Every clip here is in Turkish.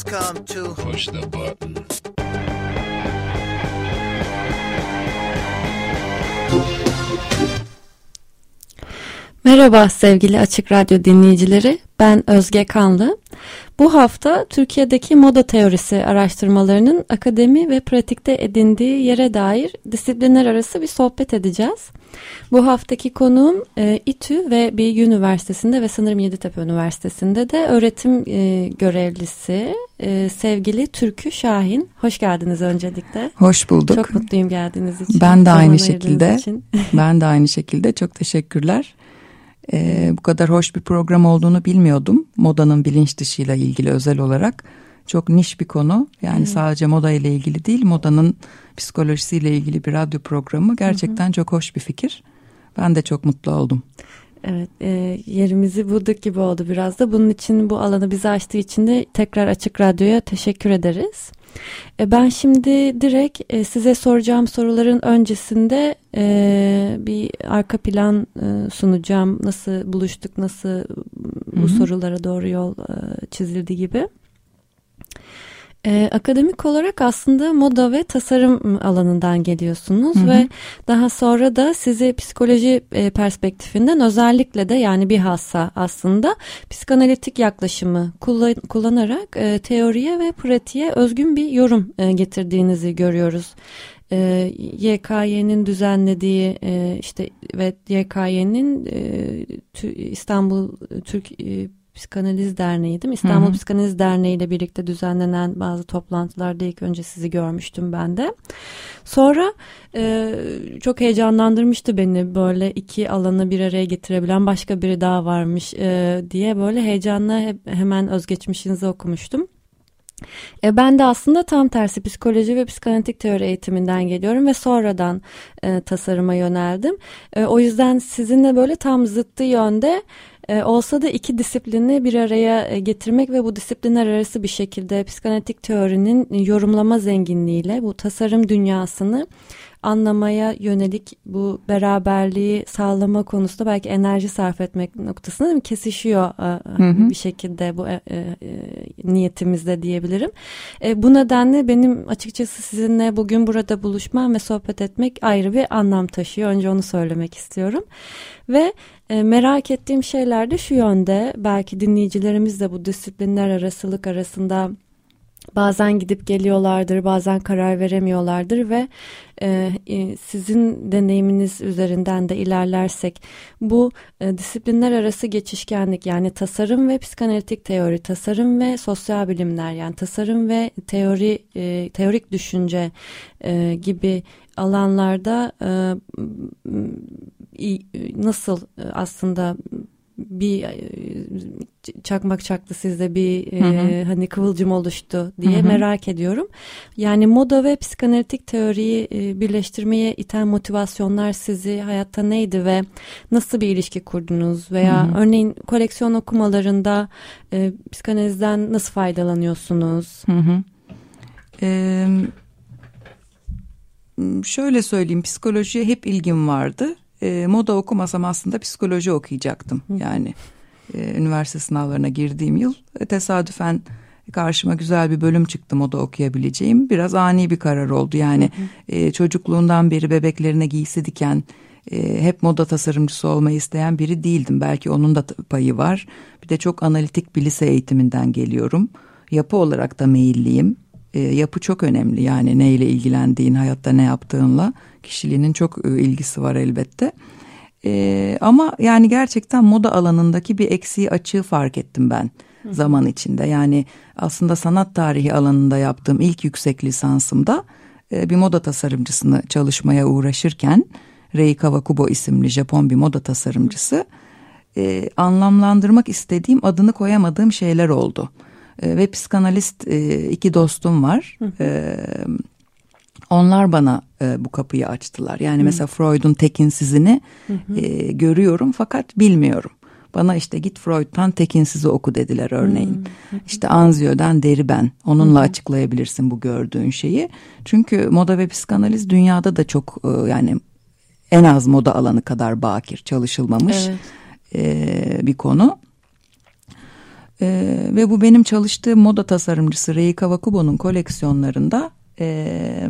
Has come to Push the button. Merhaba sevgili Açık Radyo dinleyicileri. Ben Özge Kanlı. Bu hafta Türkiye'deki moda teorisi araştırmalarının akademi ve pratikte edindiği yere dair disiplinler arası bir sohbet edeceğiz. Bu haftaki konuğum e, İTÜ ve Bilgi Üniversitesi'nde ve sanırım Yeditepe Üniversitesi'nde de öğretim e, görevlisi e, sevgili Türkü Şahin. Hoş geldiniz öncelikle. Hoş bulduk. Çok mutluyum geldiğiniz için. Ben de aynı şekilde. ben de aynı şekilde çok teşekkürler. Ee, bu kadar hoş bir program olduğunu bilmiyordum. Modanın bilinç dışıyla ilgili özel olarak. Çok niş bir konu. Yani sadece moda ile ilgili değil, modanın psikolojisiyle ilgili bir radyo programı. Gerçekten çok hoş bir fikir. Ben de çok mutlu oldum. Evet e, yerimizi bulduk gibi oldu biraz da. Bunun için bu alanı bize açtığı için de tekrar Açık Radyo'ya teşekkür ederiz. E, ben şimdi direkt e, size soracağım soruların öncesinde e, bir arka plan sunacağım. Nasıl buluştuk, nasıl bu Hı hı. sorulara doğru yol çizildi gibi. E, akademik olarak aslında moda ve tasarım alanından geliyorsunuz Hı hı. ve daha sonra da sizi psikoloji e, perspektifinden özellikle de yani bir hassa aslında psikanalitik yaklaşımı kullan- kullanarak e, teoriye ve pratiğe özgün bir yorum e, getirdiğinizi görüyoruz. E, YKY'nin düzenlediği e, işte ve YKY'nin e, İstanbul Türk e, Psikanaliz Derneği değil mi? İstanbul Hı hı. Psikanaliz Derneği ile birlikte düzenlenen bazı toplantılarda ilk önce sizi görmüştüm ben de. Sonra e, çok heyecanlandırmıştı beni böyle iki alanı bir araya getirebilen başka biri daha varmış e, diye böyle heyecanla hep, hemen özgeçmişinizi okumuştum. E, ben de aslında tam tersi psikoloji ve psikanalitik teori eğitiminden geliyorum ve sonradan e, tasarıma yöneldim. E, o yüzden sizinle böyle tam zıttı yönde e, olsa da iki disiplini bir araya e, getirmek ve bu disiplinler arası bir şekilde psikanalitik teorinin yorumlama zenginliğiyle bu tasarım dünyasını anlamaya yönelik bu beraberliği sağlama konusunda belki enerji sarf etmek noktasında değil mi? kesişiyor e, hı. bir şekilde bu e, e, niyetimizde diyebilirim. E, bu nedenle benim açıkçası sizinle bugün burada buluşmam ve sohbet etmek ayrı bir anlam taşıyor. Önce onu söylemek istiyorum. Ve e, merak ettiğim şeyler de şu yönde. Belki dinleyicilerimiz de bu disiplinler arasılık arasında bazen gidip geliyorlardır, bazen karar veremiyorlardır ve e, e, sizin deneyiminiz üzerinden de ilerlersek bu e, disiplinler arası geçişkenlik yani tasarım ve psikanalitik teori, tasarım ve sosyal bilimler yani tasarım ve teori e, teorik düşünce e, gibi alanlarda e, nasıl e, aslında bir e, çakmak çaktı sizde bir e, Hı hı. hani kıvılcım oluştu diye Hı hı. merak ediyorum. Yani moda ve psikanalitik teoriyi e, birleştirmeye iten motivasyonlar sizi hayatta neydi ve nasıl bir ilişki kurdunuz veya Hı hı. örneğin koleksiyon okumalarında e, psikanalizden nasıl faydalanıyorsunuz? Hı hı. Ee, şöyle söyleyeyim psikolojiye hep ilgim vardı. Ee, moda okumasam aslında psikoloji okuyacaktım. Yani e, üniversite sınavlarına girdiğim yıl e, tesadüfen karşıma güzel bir bölüm çıktı moda okuyabileceğim. Biraz ani bir karar oldu. Yani e, çocukluğundan beri bebeklerine giysi diken e, hep moda tasarımcısı olmayı isteyen biri değildim. Belki onun da payı var. Bir de çok analitik bir lise eğitiminden geliyorum. Yapı olarak da meyilliyim. E, yapı çok önemli yani neyle ilgilendiğin, hayatta ne yaptığınla kişiliğinin çok e, ilgisi var elbette. E, ama yani gerçekten moda alanındaki bir eksiği açığı fark ettim ben zaman içinde. Yani aslında sanat tarihi alanında yaptığım ilk yüksek lisansımda e, bir moda tasarımcısını çalışmaya uğraşırken Rei Kawakubo isimli Japon bir moda tasarımcısı e, anlamlandırmak istediğim adını koyamadığım şeyler oldu. E, ve psikanalist e, iki dostum var. E, onlar bana e, bu kapıyı açtılar. Yani mesela Freud'un tekinsizini e, görüyorum fakat bilmiyorum. Bana işte git Freud'tan tekinsizi oku dediler örneğin. İşte Anzio'dan deri ben. Onunla açıklayabilirsin bu gördüğün şeyi. Çünkü moda ve psikanaliz dünyada da çok e, yani en az moda alanı kadar bakir çalışılmamış Evet. e, bir konu. E, ve bu benim çalıştığım moda tasarımcısı Rei Kawakubo'nun koleksiyonlarında e,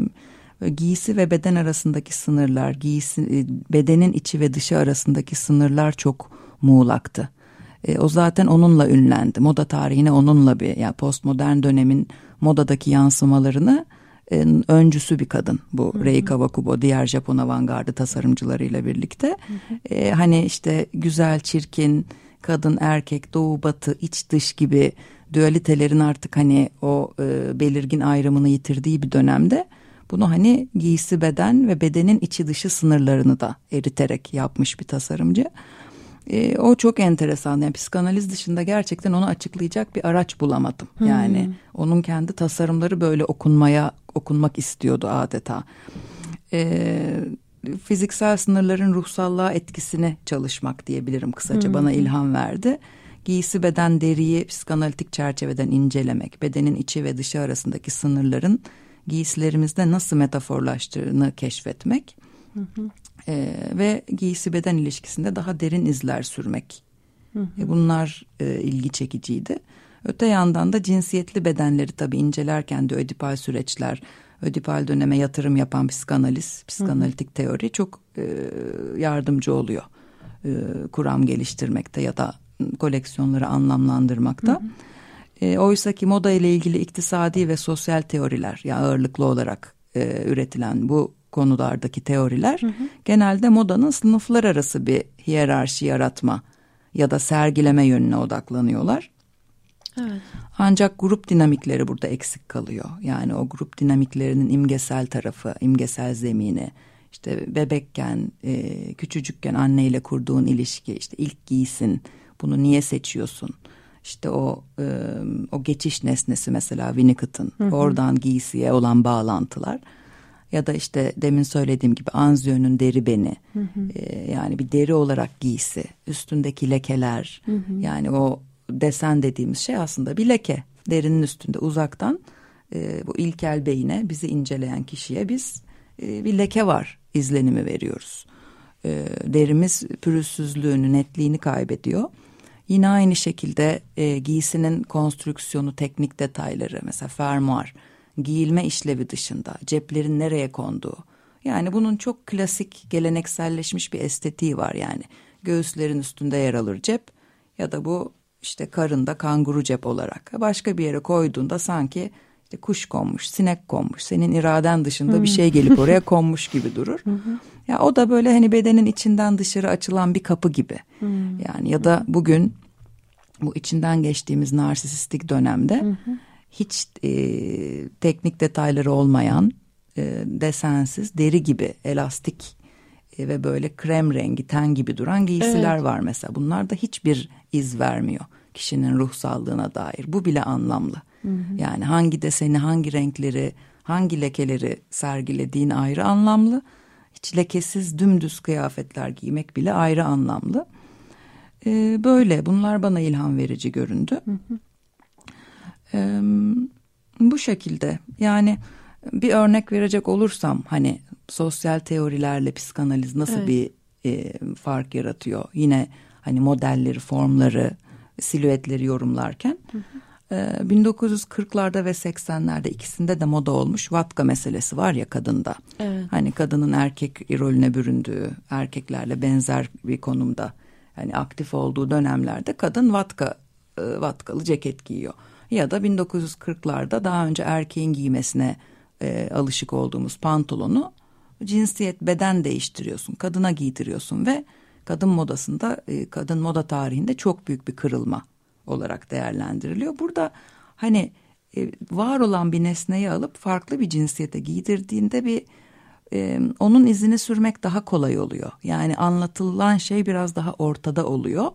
giysi ve beden arasındaki sınırlar, giysi, e, bedenin içi ve dışı arasındaki sınırlar çok muğlaktı. E, o zaten onunla ünlendi. Moda tarihine onunla bir yani postmodern dönemin modadaki yansımalarını e, öncüsü bir kadın bu Rei Kawakubo diğer Japon avantgardı tasarımcılarıyla birlikte. E, hani işte güzel, çirkin, kadın, erkek, doğu, batı, iç, dış gibi dualitelerin artık hani o e, belirgin ayrımını yitirdiği bir dönemde bunu hani giysi beden ve bedenin içi dışı sınırlarını da eriterek yapmış bir tasarımcı. E, o çok enteresan. Yani psikanaliz dışında gerçekten onu açıklayacak bir araç bulamadım. Yani onun kendi tasarımları böyle okunmaya okunmak istiyordu adeta. E, fiziksel sınırların ruhsallığa etkisini çalışmak diyebilirim kısaca bana ilham verdi. Giysi beden deriyi psikanalitik çerçeveden incelemek, bedenin içi ve dışı arasındaki sınırların giysilerimizde nasıl metaforlaştığını keşfetmek e, ve giysi beden ilişkisinde daha derin izler sürmek. E, bunlar e, ilgi çekiciydi. Öte yandan da cinsiyetli bedenleri tabii incelerken de ödipal süreçler, ödipal döneme yatırım yapan psikanaliz, psikanalitik teori çok e, yardımcı oluyor. E, kuram geliştirmekte ya da koleksiyonları anlamlandırmakta. E, Oysa ki moda ile ilgili iktisadi ve sosyal teoriler ya ağırlıklı olarak e, üretilen bu konulardaki teoriler genelde modanın sınıflar arası bir hiyerarşi yaratma ya da sergileme yönüne odaklanıyorlar. Evet. Ancak grup dinamikleri burada eksik kalıyor. Yani o grup dinamiklerinin imgesel tarafı, imgesel zemini, işte bebekken, e, küçücükken anneyle kurduğun ilişki, işte ilk giysin, bunu niye seçiyorsun? İşte o e, o geçiş nesnesi mesela Winnicott'ın oradan giysiye olan bağlantılar ya da işte demin söylediğim gibi Anzio'nun deri beni e, yani bir deri olarak giysi üstündeki lekeler yani o desen dediğimiz şey aslında bir leke derinin üstünde uzaktan e, bu ilkel beyine bizi inceleyen kişiye biz e, bir leke var izlenimi veriyoruz. E, derimiz pürüzsüzlüğünü netliğini kaybediyor. Yine aynı şekilde e, giysinin konstrüksiyonu, teknik detayları mesela fermuar, giyilme işlevi dışında ceplerin nereye konduğu. Yani bunun çok klasik gelenekselleşmiş bir estetiği var yani. Göğüslerin üstünde yer alır cep ya da bu işte karında kanguru cep olarak. Başka bir yere koyduğunda sanki işte kuş konmuş, sinek konmuş, senin iraden dışında bir şey gelip oraya konmuş gibi durur. Ya o da böyle hani bedenin içinden dışarı açılan bir kapı gibi. Yani ya da bugün bu içinden geçtiğimiz narsisistik dönemde hiç e, teknik detayları olmayan e, desensiz deri gibi elastik e, ve böyle krem rengi ten gibi duran giysiler Evet. var mesela. Bunlar da hiçbir iz vermiyor kişinin ruh sağlığına dair. Bu bile anlamlı. Yani hangi deseni, hangi renkleri, hangi lekeleri sergilediğin ayrı anlamlı. Hiç lekesiz dümdüz kıyafetler giymek bile ayrı anlamlı. Ee, böyle bunlar bana ilham verici göründü. Ee, bu şekilde yani bir örnek verecek olursam hani sosyal teorilerle psikanaliz nasıl Evet. bir e, fark yaratıyor? Yine hani modelleri, formları, silüetleri yorumlarken e, 1940'larda ve 80'lerde ikisinde de moda olmuş vatka meselesi var ya kadında. Evet. Hani kadının erkek rolüne büründüğü, erkeklerle benzer bir konumda hani aktif olduğu dönemlerde kadın vatka e, vatkalı ceket giyiyor. Ya da 1940'larda daha önce erkeğin giymesine e, alışık olduğumuz pantolonu cinsiyet beden değiştiriyorsun, kadına giydiriyorsun ve kadın modasında, e, kadın moda tarihinde çok büyük bir kırılma olarak değerlendiriliyor. Burada hani e, var olan bir nesneyi alıp farklı bir cinsiyete giydirdiğinde bir e, onun izini sürmek daha kolay oluyor. Yani anlatılan şey biraz daha ortada oluyor.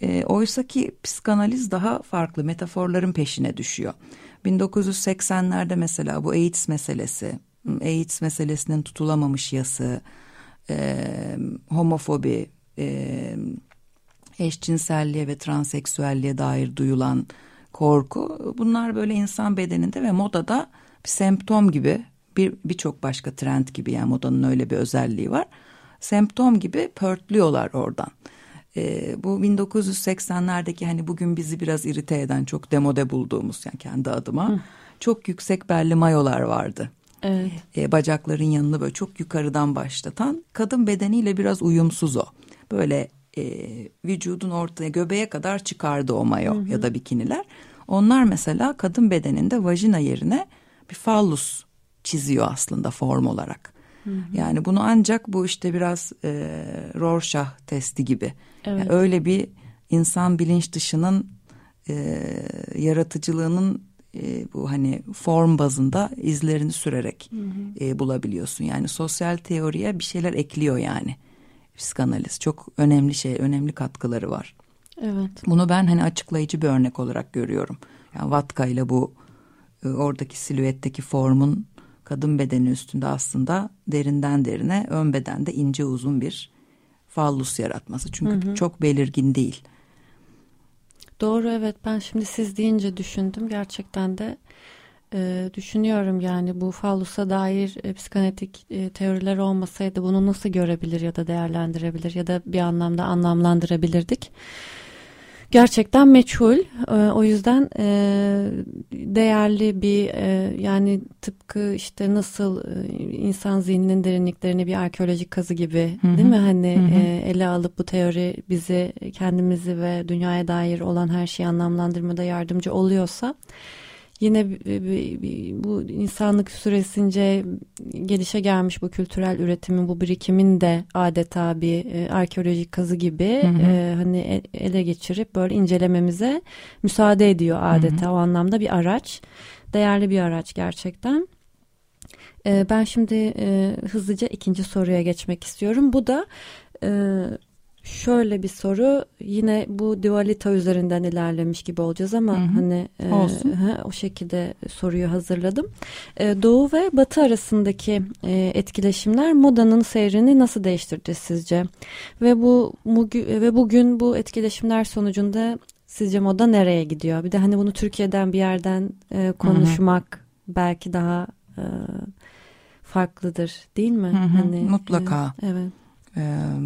E, Oysa ki psikanaliz daha farklı metaforların peşine düşüyor. 1980'lerde mesela bu AIDS meselesi, AIDS meselesinin tutulamamış yası, e, homofobi, e, eşcinselliğe ve transseksüelliğe dair duyulan korku bunlar böyle insan bedeninde ve modada bir semptom gibi bir birçok başka trend gibi yani modanın öyle bir özelliği var. Semptom gibi pörtlüyorlar oradan. Ee, bu 1980'lerdeki hani bugün bizi biraz irite eden çok demode bulduğumuz yani kendi adıma Hı. çok yüksek belli mayolar vardı. Evet. Ee, bacakların yanını böyle çok yukarıdan başlatan kadın bedeniyle biraz uyumsuz o. Böyle e, vücudun ortaya göbeğe kadar çıkardı o mayo hı hı. ya da bikiniler. Onlar mesela kadın bedeninde vajina yerine bir fallus çiziyor aslında form olarak. Hı hı. Yani bunu ancak bu işte biraz e, Rorschach testi gibi. Evet. Yani öyle bir insan bilinç dışının e, yaratıcılığının e, bu hani form bazında izlerini sürerek hı hı. E, bulabiliyorsun. Yani sosyal teoriye bir şeyler ekliyor yani psikanaliz. Çok önemli şey, önemli katkıları var. Evet. Bunu ben hani açıklayıcı bir örnek olarak görüyorum. Yani Vatka ile bu e, oradaki silüetteki formun kadın bedeni üstünde aslında derinden derine ön bedende ince uzun bir fallus yaratması. Çünkü hı hı. çok belirgin değil. Doğru evet ben şimdi siz deyince düşündüm gerçekten de e, düşünüyorum yani bu fallusa dair e, psikanalitik e, teoriler olmasaydı bunu nasıl görebilir ya da değerlendirebilir ya da bir anlamda anlamlandırabilirdik. Gerçekten meçhul. E, o yüzden e, değerli bir e, yani tıpkı işte nasıl e, insan zihninin derinliklerini bir arkeolojik kazı gibi hı hı. değil mi? Hani hı hı. E, ele alıp bu teori bizi kendimizi ve dünyaya dair olan her şeyi anlamlandırmada yardımcı oluyorsa yine bu insanlık süresince gelişe gelmiş bu kültürel üretimin bu birikimin de adeta bir e, arkeolojik kazı gibi hı hı. E, hani e, ele geçirip böyle incelememize müsaade ediyor adeta hı hı. o anlamda bir araç değerli bir araç gerçekten. Ben şimdi hızlıca ikinci soruya geçmek istiyorum. Bu da Şöyle bir soru yine bu dualita üzerinden ilerlemiş gibi olacağız ama hı hı. hani e, he, o şekilde soruyu hazırladım. E, Doğu ve Batı arasındaki e, etkileşimler modanın seyrini nasıl değiştirdi sizce? Ve bu ve bugün bu etkileşimler sonucunda sizce moda nereye gidiyor? Bir de hani bunu Türkiye'den bir yerden e, konuşmak hı hı. belki daha e, farklıdır değil mi? Hı hı. Hani mutlaka. E, evet.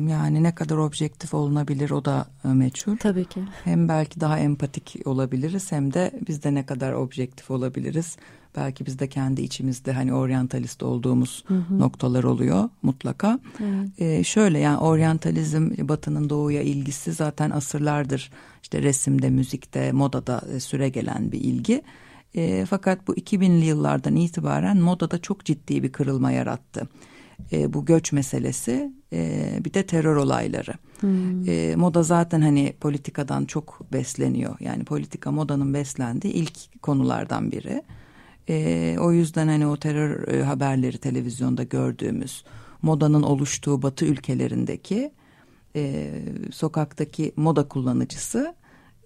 Yani ne kadar objektif olunabilir o da e, meçhul. Tabii ki. Hem belki daha empatik olabiliriz hem de biz de ne kadar objektif olabiliriz. Belki biz de kendi içimizde hani oryantalist olduğumuz hı hı. noktalar oluyor mutlaka. Evet. Ee, şöyle yani oryantalizm batının doğuya ilgisi zaten asırlardır işte resimde, müzikte, modada e, süre gelen bir ilgi. E, fakat bu 2000'li yıllardan itibaren modada çok ciddi bir kırılma yarattı e, bu göç meselesi e, bir de terör olayları. Hmm. E, moda zaten hani politikadan çok besleniyor. Yani politika modanın beslendiği ilk konulardan biri. E, o yüzden hani o terör e, haberleri televizyonda gördüğümüz modanın oluştuğu batı ülkelerindeki e, sokaktaki moda kullanıcısı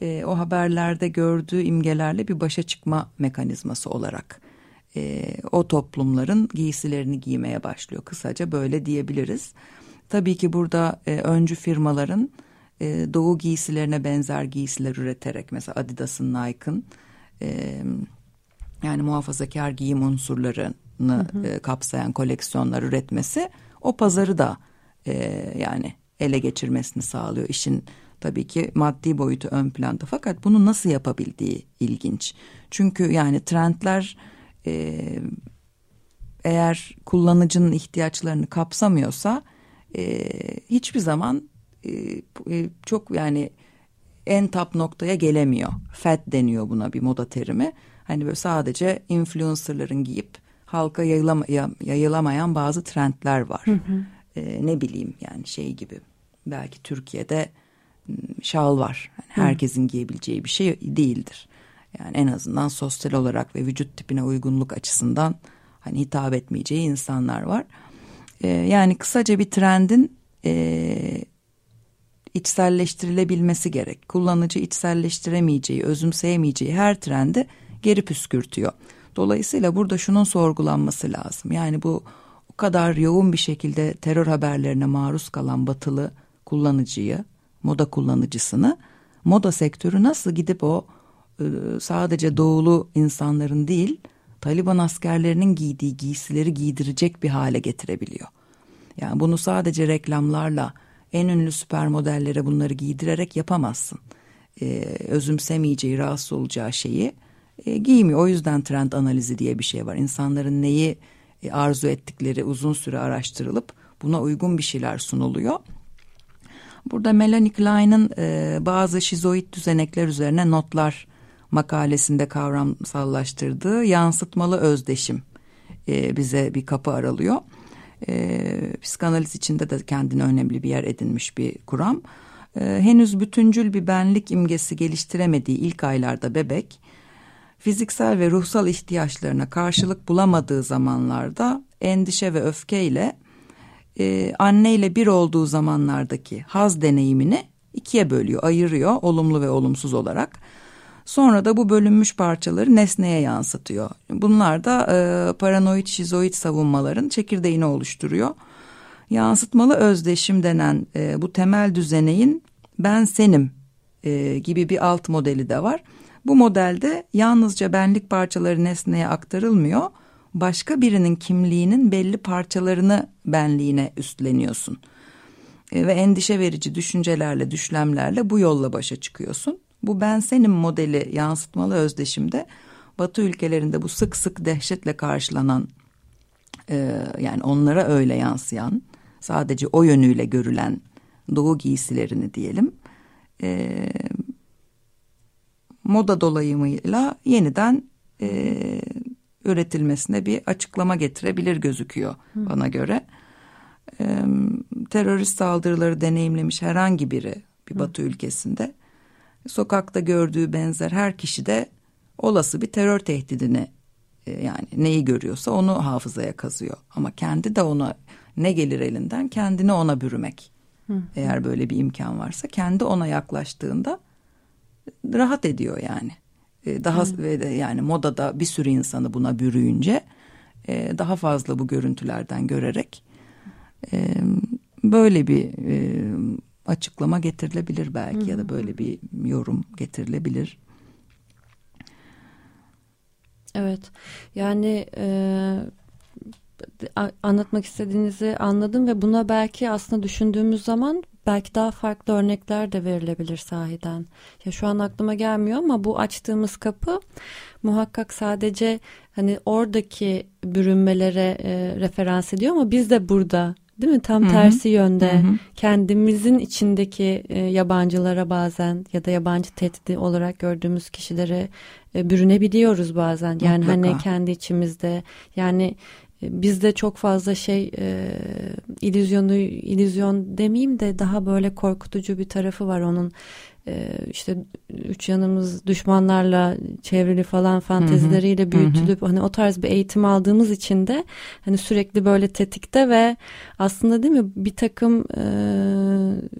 e, o haberlerde gördüğü imgelerle bir başa çıkma mekanizması olarak e, o toplumların giysilerini giymeye başlıyor. Kısaca böyle diyebiliriz. Tabii ki burada e, öncü firmaların e, doğu giysilerine benzer giysiler üreterek mesela Adidas'ın, Nike'ın e, yani muhafazakar giyim unsurlarını hı hı. E, kapsayan koleksiyonlar üretmesi o pazarı da e, yani ele geçirmesini sağlıyor. İşin tabii ki maddi boyutu ön planda fakat bunu nasıl yapabildiği ilginç. Çünkü yani trendler e, eğer kullanıcının ihtiyaçlarını kapsamıyorsa e, hiçbir zaman e, e, çok yani en tap noktaya gelemiyor. Fat deniyor buna bir moda terimi. Hani böyle sadece influencerların giyip halka yayılama, yayılamayan bazı trendler var. Hı hı. E, ne bileyim yani şey gibi belki Türkiye'de şal var. Yani herkesin giyebileceği bir şey değildir. Yani en azından sosyal olarak ve vücut tipine uygunluk açısından hani hitap etmeyeceği insanlar var. E, yani kısaca bir trendin e, içselleştirilebilmesi gerek. Kullanıcı içselleştiremeyeceği, özümseyemeyeceği her trendi geri püskürtüyor. Dolayısıyla burada şunun sorgulanması lazım. Yani bu o kadar yoğun bir şekilde terör haberlerine maruz kalan batılı kullanıcıyı, moda kullanıcısını moda sektörü nasıl gidip o sadece doğulu insanların değil Taliban askerlerinin giydiği giysileri giydirecek bir hale getirebiliyor. Yani bunu sadece reklamlarla en ünlü süper modellere bunları giydirerek yapamazsın. Ee, özümsemeyeceği, rahatsız olacağı şeyi e, giymiyor. O yüzden trend analizi diye bir şey var. İnsanların neyi e, arzu ettikleri uzun süre araştırılıp buna uygun bir şeyler sunuluyor. Burada Melanie Klein'ın e, bazı şizoid düzenekler üzerine notlar makalesinde kavramsallaştırdığı yansıtmalı özdeşim e, bize bir kapı aralıyor. E, psikanaliz içinde de kendine önemli bir yer edinmiş bir kuram. E, henüz bütüncül bir benlik imgesi geliştiremediği ilk aylarda bebek, fiziksel ve ruhsal ihtiyaçlarına karşılık bulamadığı zamanlarda endişe ve öfkeyle e, anneyle bir olduğu zamanlardaki haz deneyimini ikiye bölüyor, ayırıyor olumlu ve olumsuz olarak. Sonra da bu bölünmüş parçaları nesneye yansıtıyor. Bunlar da e, paranoid şizoid savunmaların çekirdeğini oluşturuyor. Yansıtmalı özdeşim denen e, bu temel düzeneğin ben senim e, gibi bir alt modeli de var. Bu modelde yalnızca benlik parçaları nesneye aktarılmıyor. Başka birinin kimliğinin belli parçalarını benliğine üstleniyorsun. E, ve endişe verici düşüncelerle, düşlemlerle bu yolla başa çıkıyorsun. Bu ben senim modeli yansıtmalı özdeşimde Batı ülkelerinde bu sık sık dehşetle karşılanan e, yani onlara öyle yansıyan sadece o yönüyle görülen doğu giysilerini diyelim e, moda dolayımıyla yeniden e, üretilmesine bir açıklama getirebilir gözüküyor Hı. bana göre. E, terörist saldırıları deneyimlemiş herhangi biri bir Batı Hı. ülkesinde sokakta gördüğü benzer her kişi de olası bir terör tehdidini e, yani neyi görüyorsa onu hafızaya kazıyor. Ama kendi de ona ne gelir elinden kendini ona bürümek. Hı. Eğer böyle bir imkan varsa kendi ona yaklaştığında rahat ediyor yani. E, daha Hı. ve de yani modada bir sürü insanı buna bürüyünce e, daha fazla bu görüntülerden görerek böyle bir açıklama getirilebilir belki Hı. ya da böyle bir yorum getirilebilir. Evet yani e, anlatmak istediğinizi anladım ve buna belki aslında düşündüğümüz zaman belki daha farklı örnekler de verilebilir sahiden. Ya şu an aklıma gelmiyor ama bu açtığımız kapı muhakkak sadece hani oradaki bürünmelere e, referans ediyor ama biz de burada Değil mi? Tam Hı-hı. tersi yönde Hı-hı. kendimizin içindeki e, yabancılara bazen ya da yabancı tehdidi olarak gördüğümüz kişilere e, bürünebiliyoruz bazen. Yani Mutlaka. hani kendi içimizde yani e, bizde çok fazla şey e, illüzyonu illüzyon demeyeyim de daha böyle korkutucu bir tarafı var onun işte üç yanımız düşmanlarla çevrili falan fantezileriyle büyütülüp hani o tarz bir eğitim aldığımız için de hani sürekli böyle tetikte ve aslında değil mi bir takım e,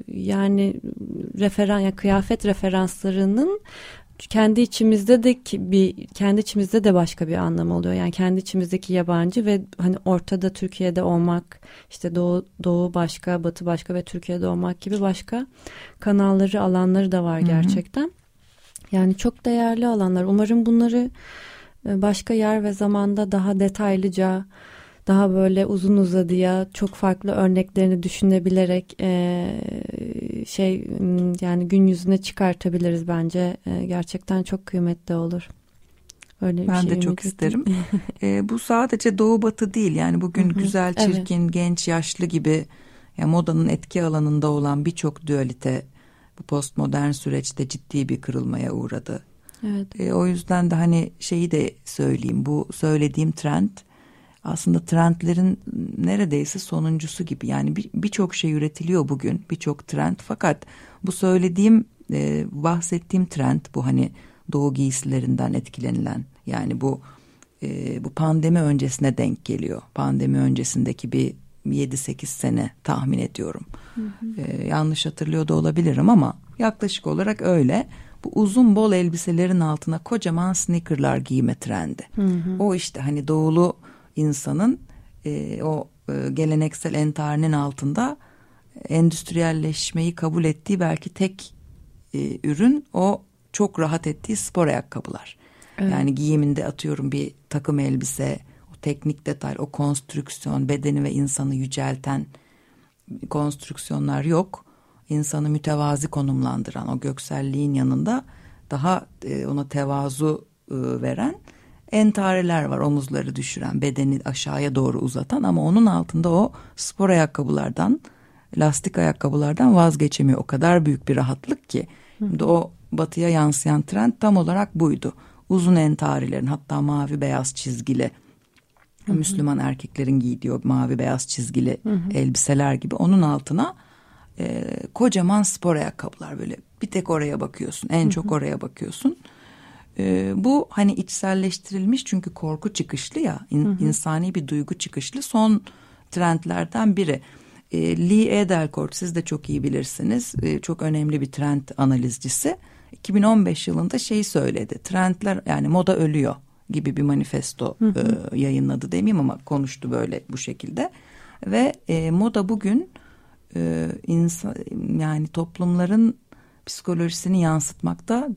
yani referan ya kıyafet referanslarının kendi içimizde de bir kendi içimizde de başka bir anlam oluyor. Yani kendi içimizdeki yabancı ve hani ortada Türkiye'de olmak, işte doğu doğu başka, batı başka ve Türkiye'de olmak gibi başka kanalları, alanları da var gerçekten. Hı hı. Yani çok değerli alanlar. Umarım bunları e, başka yer ve zamanda daha detaylıca daha böyle uzun uzadıya çok farklı örneklerini düşünebilerek e, şey yani gün yüzüne çıkartabiliriz bence e, gerçekten çok kıymetli olur. Öyle ben şey de çok isterim. e, bu sadece doğu batı değil yani bugün Hı-hı. güzel, çirkin, evet. genç, yaşlı gibi yani modanın etki alanında olan birçok dualite bu postmodern süreçte ciddi bir kırılmaya uğradı. Evet. E, o yüzden de hani şeyi de söyleyeyim bu söylediğim trend aslında trendlerin neredeyse sonuncusu gibi. Yani birçok bir şey üretiliyor bugün birçok trend fakat bu söylediğim e, bahsettiğim trend bu hani doğu giysilerinden etkilenilen yani bu e, bu pandemi öncesine denk geliyor. Pandemi öncesindeki bir 7-8 sene tahmin ediyorum. Ee, yanlış hatırlıyor da olabilirim ama yaklaşık olarak öyle. Bu uzun bol elbiselerin altına kocaman sneakerlar giyme trendi. O işte hani doğulu insanın e, o e, geleneksel entarinin altında endüstriyelleşmeyi kabul ettiği belki tek e, ürün o çok rahat ettiği spor ayakkabılar. Evet. Yani giyiminde atıyorum bir takım elbise, o teknik detay, o konstrüksiyon, bedeni ve insanı yücelten konstrüksiyonlar yok. İnsanı mütevazi konumlandıran o gökselliğin yanında daha e, ona tevazu e, veren entareler var omuzları düşüren bedeni aşağıya doğru uzatan ama onun altında o spor ayakkabılardan lastik ayakkabılardan vazgeçemiyor. O kadar büyük bir rahatlık ki. Şimdi o batıya yansıyan trend tam olarak buydu. Uzun entarilerin hatta mavi beyaz çizgili Müslüman erkeklerin giydiği mavi beyaz çizgili elbiseler gibi onun altına e, kocaman spor ayakkabılar böyle bir tek oraya bakıyorsun en çok oraya bakıyorsun. E, bu hani içselleştirilmiş çünkü korku çıkışlı ya in- insani bir duygu çıkışlı son trendlerden biri. E, Lee Edelkort siz de çok iyi bilirsiniz e, çok önemli bir trend analizcisi. 2015 yılında şeyi söyledi trendler yani moda ölüyor gibi bir manifesto e, yayınladı demeyeyim ama konuştu böyle bu şekilde. Ve e, moda bugün e, insan yani toplumların psikolojisini yansıtmakta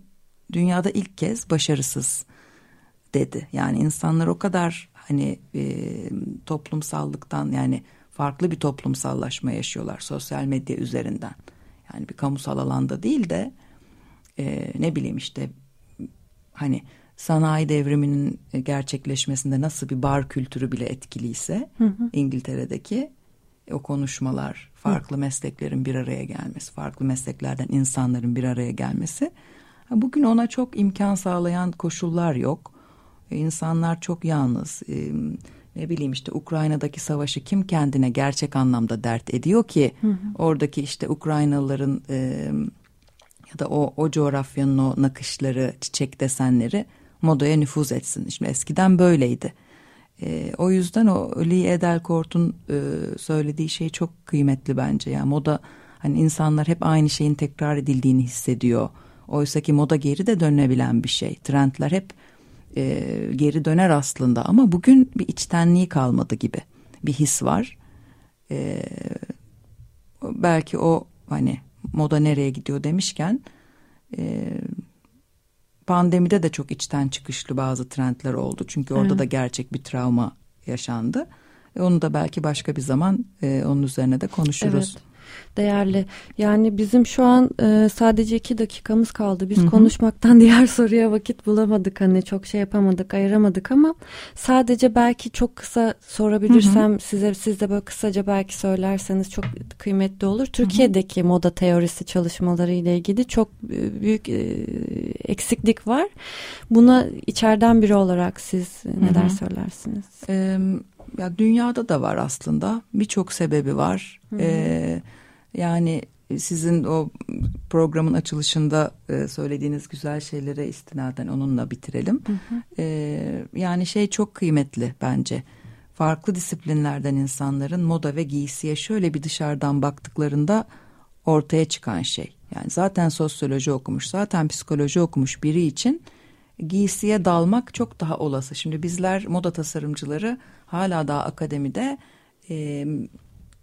dünyada ilk kez başarısız dedi. Yani insanlar o kadar hani e, toplumsallıktan yani farklı bir toplumsallaşma yaşıyorlar sosyal medya üzerinden. Yani bir kamusal alanda değil de e, ne bileyim işte hani sanayi devriminin gerçekleşmesinde nasıl bir bar kültürü bile etkiliyse İngiltere'deki o konuşmalar, farklı mesleklerin bir araya gelmesi, farklı mesleklerden insanların bir araya gelmesi. Bugün ona çok imkan sağlayan koşullar yok. E, İnsanlar çok yalnız. E, Ne bileyim işte Ukrayna'daki savaşı kim kendine gerçek anlamda dert ediyor ki oradaki işte Ukraynalıların e, ya da o, o coğrafyanın o nakışları, çiçek desenleri modaya nüfuz etsin. Şimdi eskiden böyleydi. E, o yüzden o Lee Edelkort'un e, söylediği şey çok kıymetli bence. Yani moda hani insanlar hep aynı şeyin tekrar edildiğini hissediyor. Oysa ki moda geri de dönebilen bir şey. Trendler hep e, geri döner aslında ama bugün bir içtenliği kalmadı gibi bir his var. E, belki o hani moda nereye gidiyor demişken e, pandemide de çok içten çıkışlı bazı trendler oldu. Çünkü orada Evet. da gerçek bir travma yaşandı. E, onu da belki başka bir zaman e, onun üzerine de konuşuruz. Evet. Değerli. Yani bizim şu an e, sadece iki dakikamız kaldı. Biz konuşmaktan diğer soruya vakit bulamadık. Hani çok şey yapamadık, ayıramadık ama sadece belki çok kısa sorabilirsem size siz de böyle kısaca belki söylerseniz çok kıymetli olur. Türkiye'deki moda teorisi çalışmaları ile ilgili çok e, büyük e, eksiklik var. Buna içeriden biri olarak siz neler söylersiniz? Ee, ya dünyada da var aslında birçok sebebi var. Ee, yani sizin o programın açılışında e, söylediğiniz güzel şeylere istinaden onunla bitirelim. Ee, yani şey çok kıymetli bence. Farklı disiplinlerden insanların moda ve giysiye şöyle bir dışarıdan baktıklarında ortaya çıkan şey. Yani zaten sosyoloji okumuş, zaten psikoloji okumuş biri için giysiye dalmak çok daha olası. Şimdi bizler moda tasarımcıları hala daha akademide e,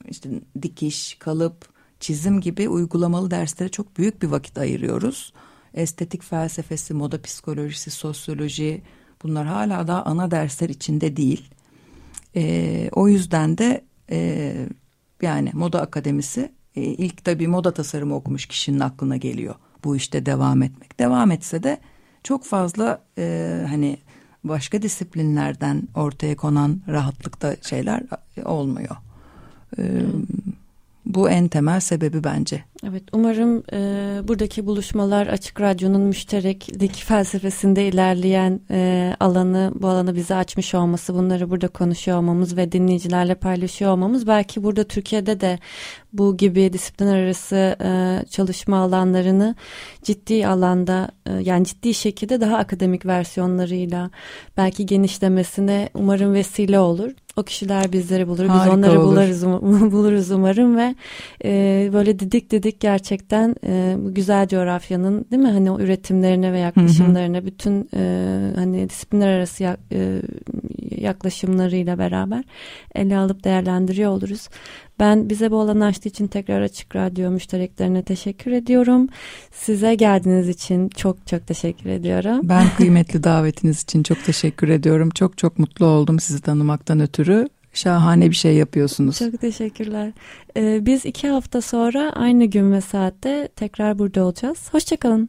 işte dikiş, kalıp, çizim gibi uygulamalı derslere çok büyük bir vakit ayırıyoruz. Estetik felsefesi, moda psikolojisi, sosyoloji bunlar hala daha ana dersler içinde değil. E, o yüzden de e, yani moda akademisi e, ilk tabii moda tasarımı okumuş kişinin aklına geliyor. Bu işte devam etmek. Devam etse de çok fazla e, hani başka disiplinlerden ortaya konan rahatlıkta şeyler e, olmuyor. E, bu en temel sebebi bence. Evet, umarım e, buradaki buluşmalar Açık Radyo'nun müştereklik felsefesinde ilerleyen e, alanı, bu alanı bize açmış olması, bunları burada konuşuyor olmamız ve dinleyicilerle paylaşıyor olmamız, belki burada Türkiye'de de bu gibi disiplinler arası e, çalışma alanlarını ciddi alanda, e, yani ciddi şekilde daha akademik versiyonlarıyla belki genişlemesine umarım vesile olur. O kişiler bizleri bulur. Biz Harika onları olur. buluruz, um- buluruz umarım ve e, böyle didik didik gerçekten e, bu güzel coğrafyanın değil mi hani o üretimlerine ve yaklaşımlarına bütün e, hani disiplinler arası ya- e, yaklaşımlarıyla beraber ele alıp değerlendiriyor oluruz. Ben bize bu alanı açtığı için tekrar Açık Radyo müştereklerine teşekkür ediyorum. Size geldiğiniz için çok çok teşekkür ediyorum. Ben kıymetli davetiniz için çok teşekkür ediyorum. Çok çok mutlu oldum sizi tanımaktan ötürü. Şahane bir şey yapıyorsunuz. Çok teşekkürler. Ee, biz iki hafta sonra aynı gün ve saatte tekrar burada olacağız. Hoşçakalın.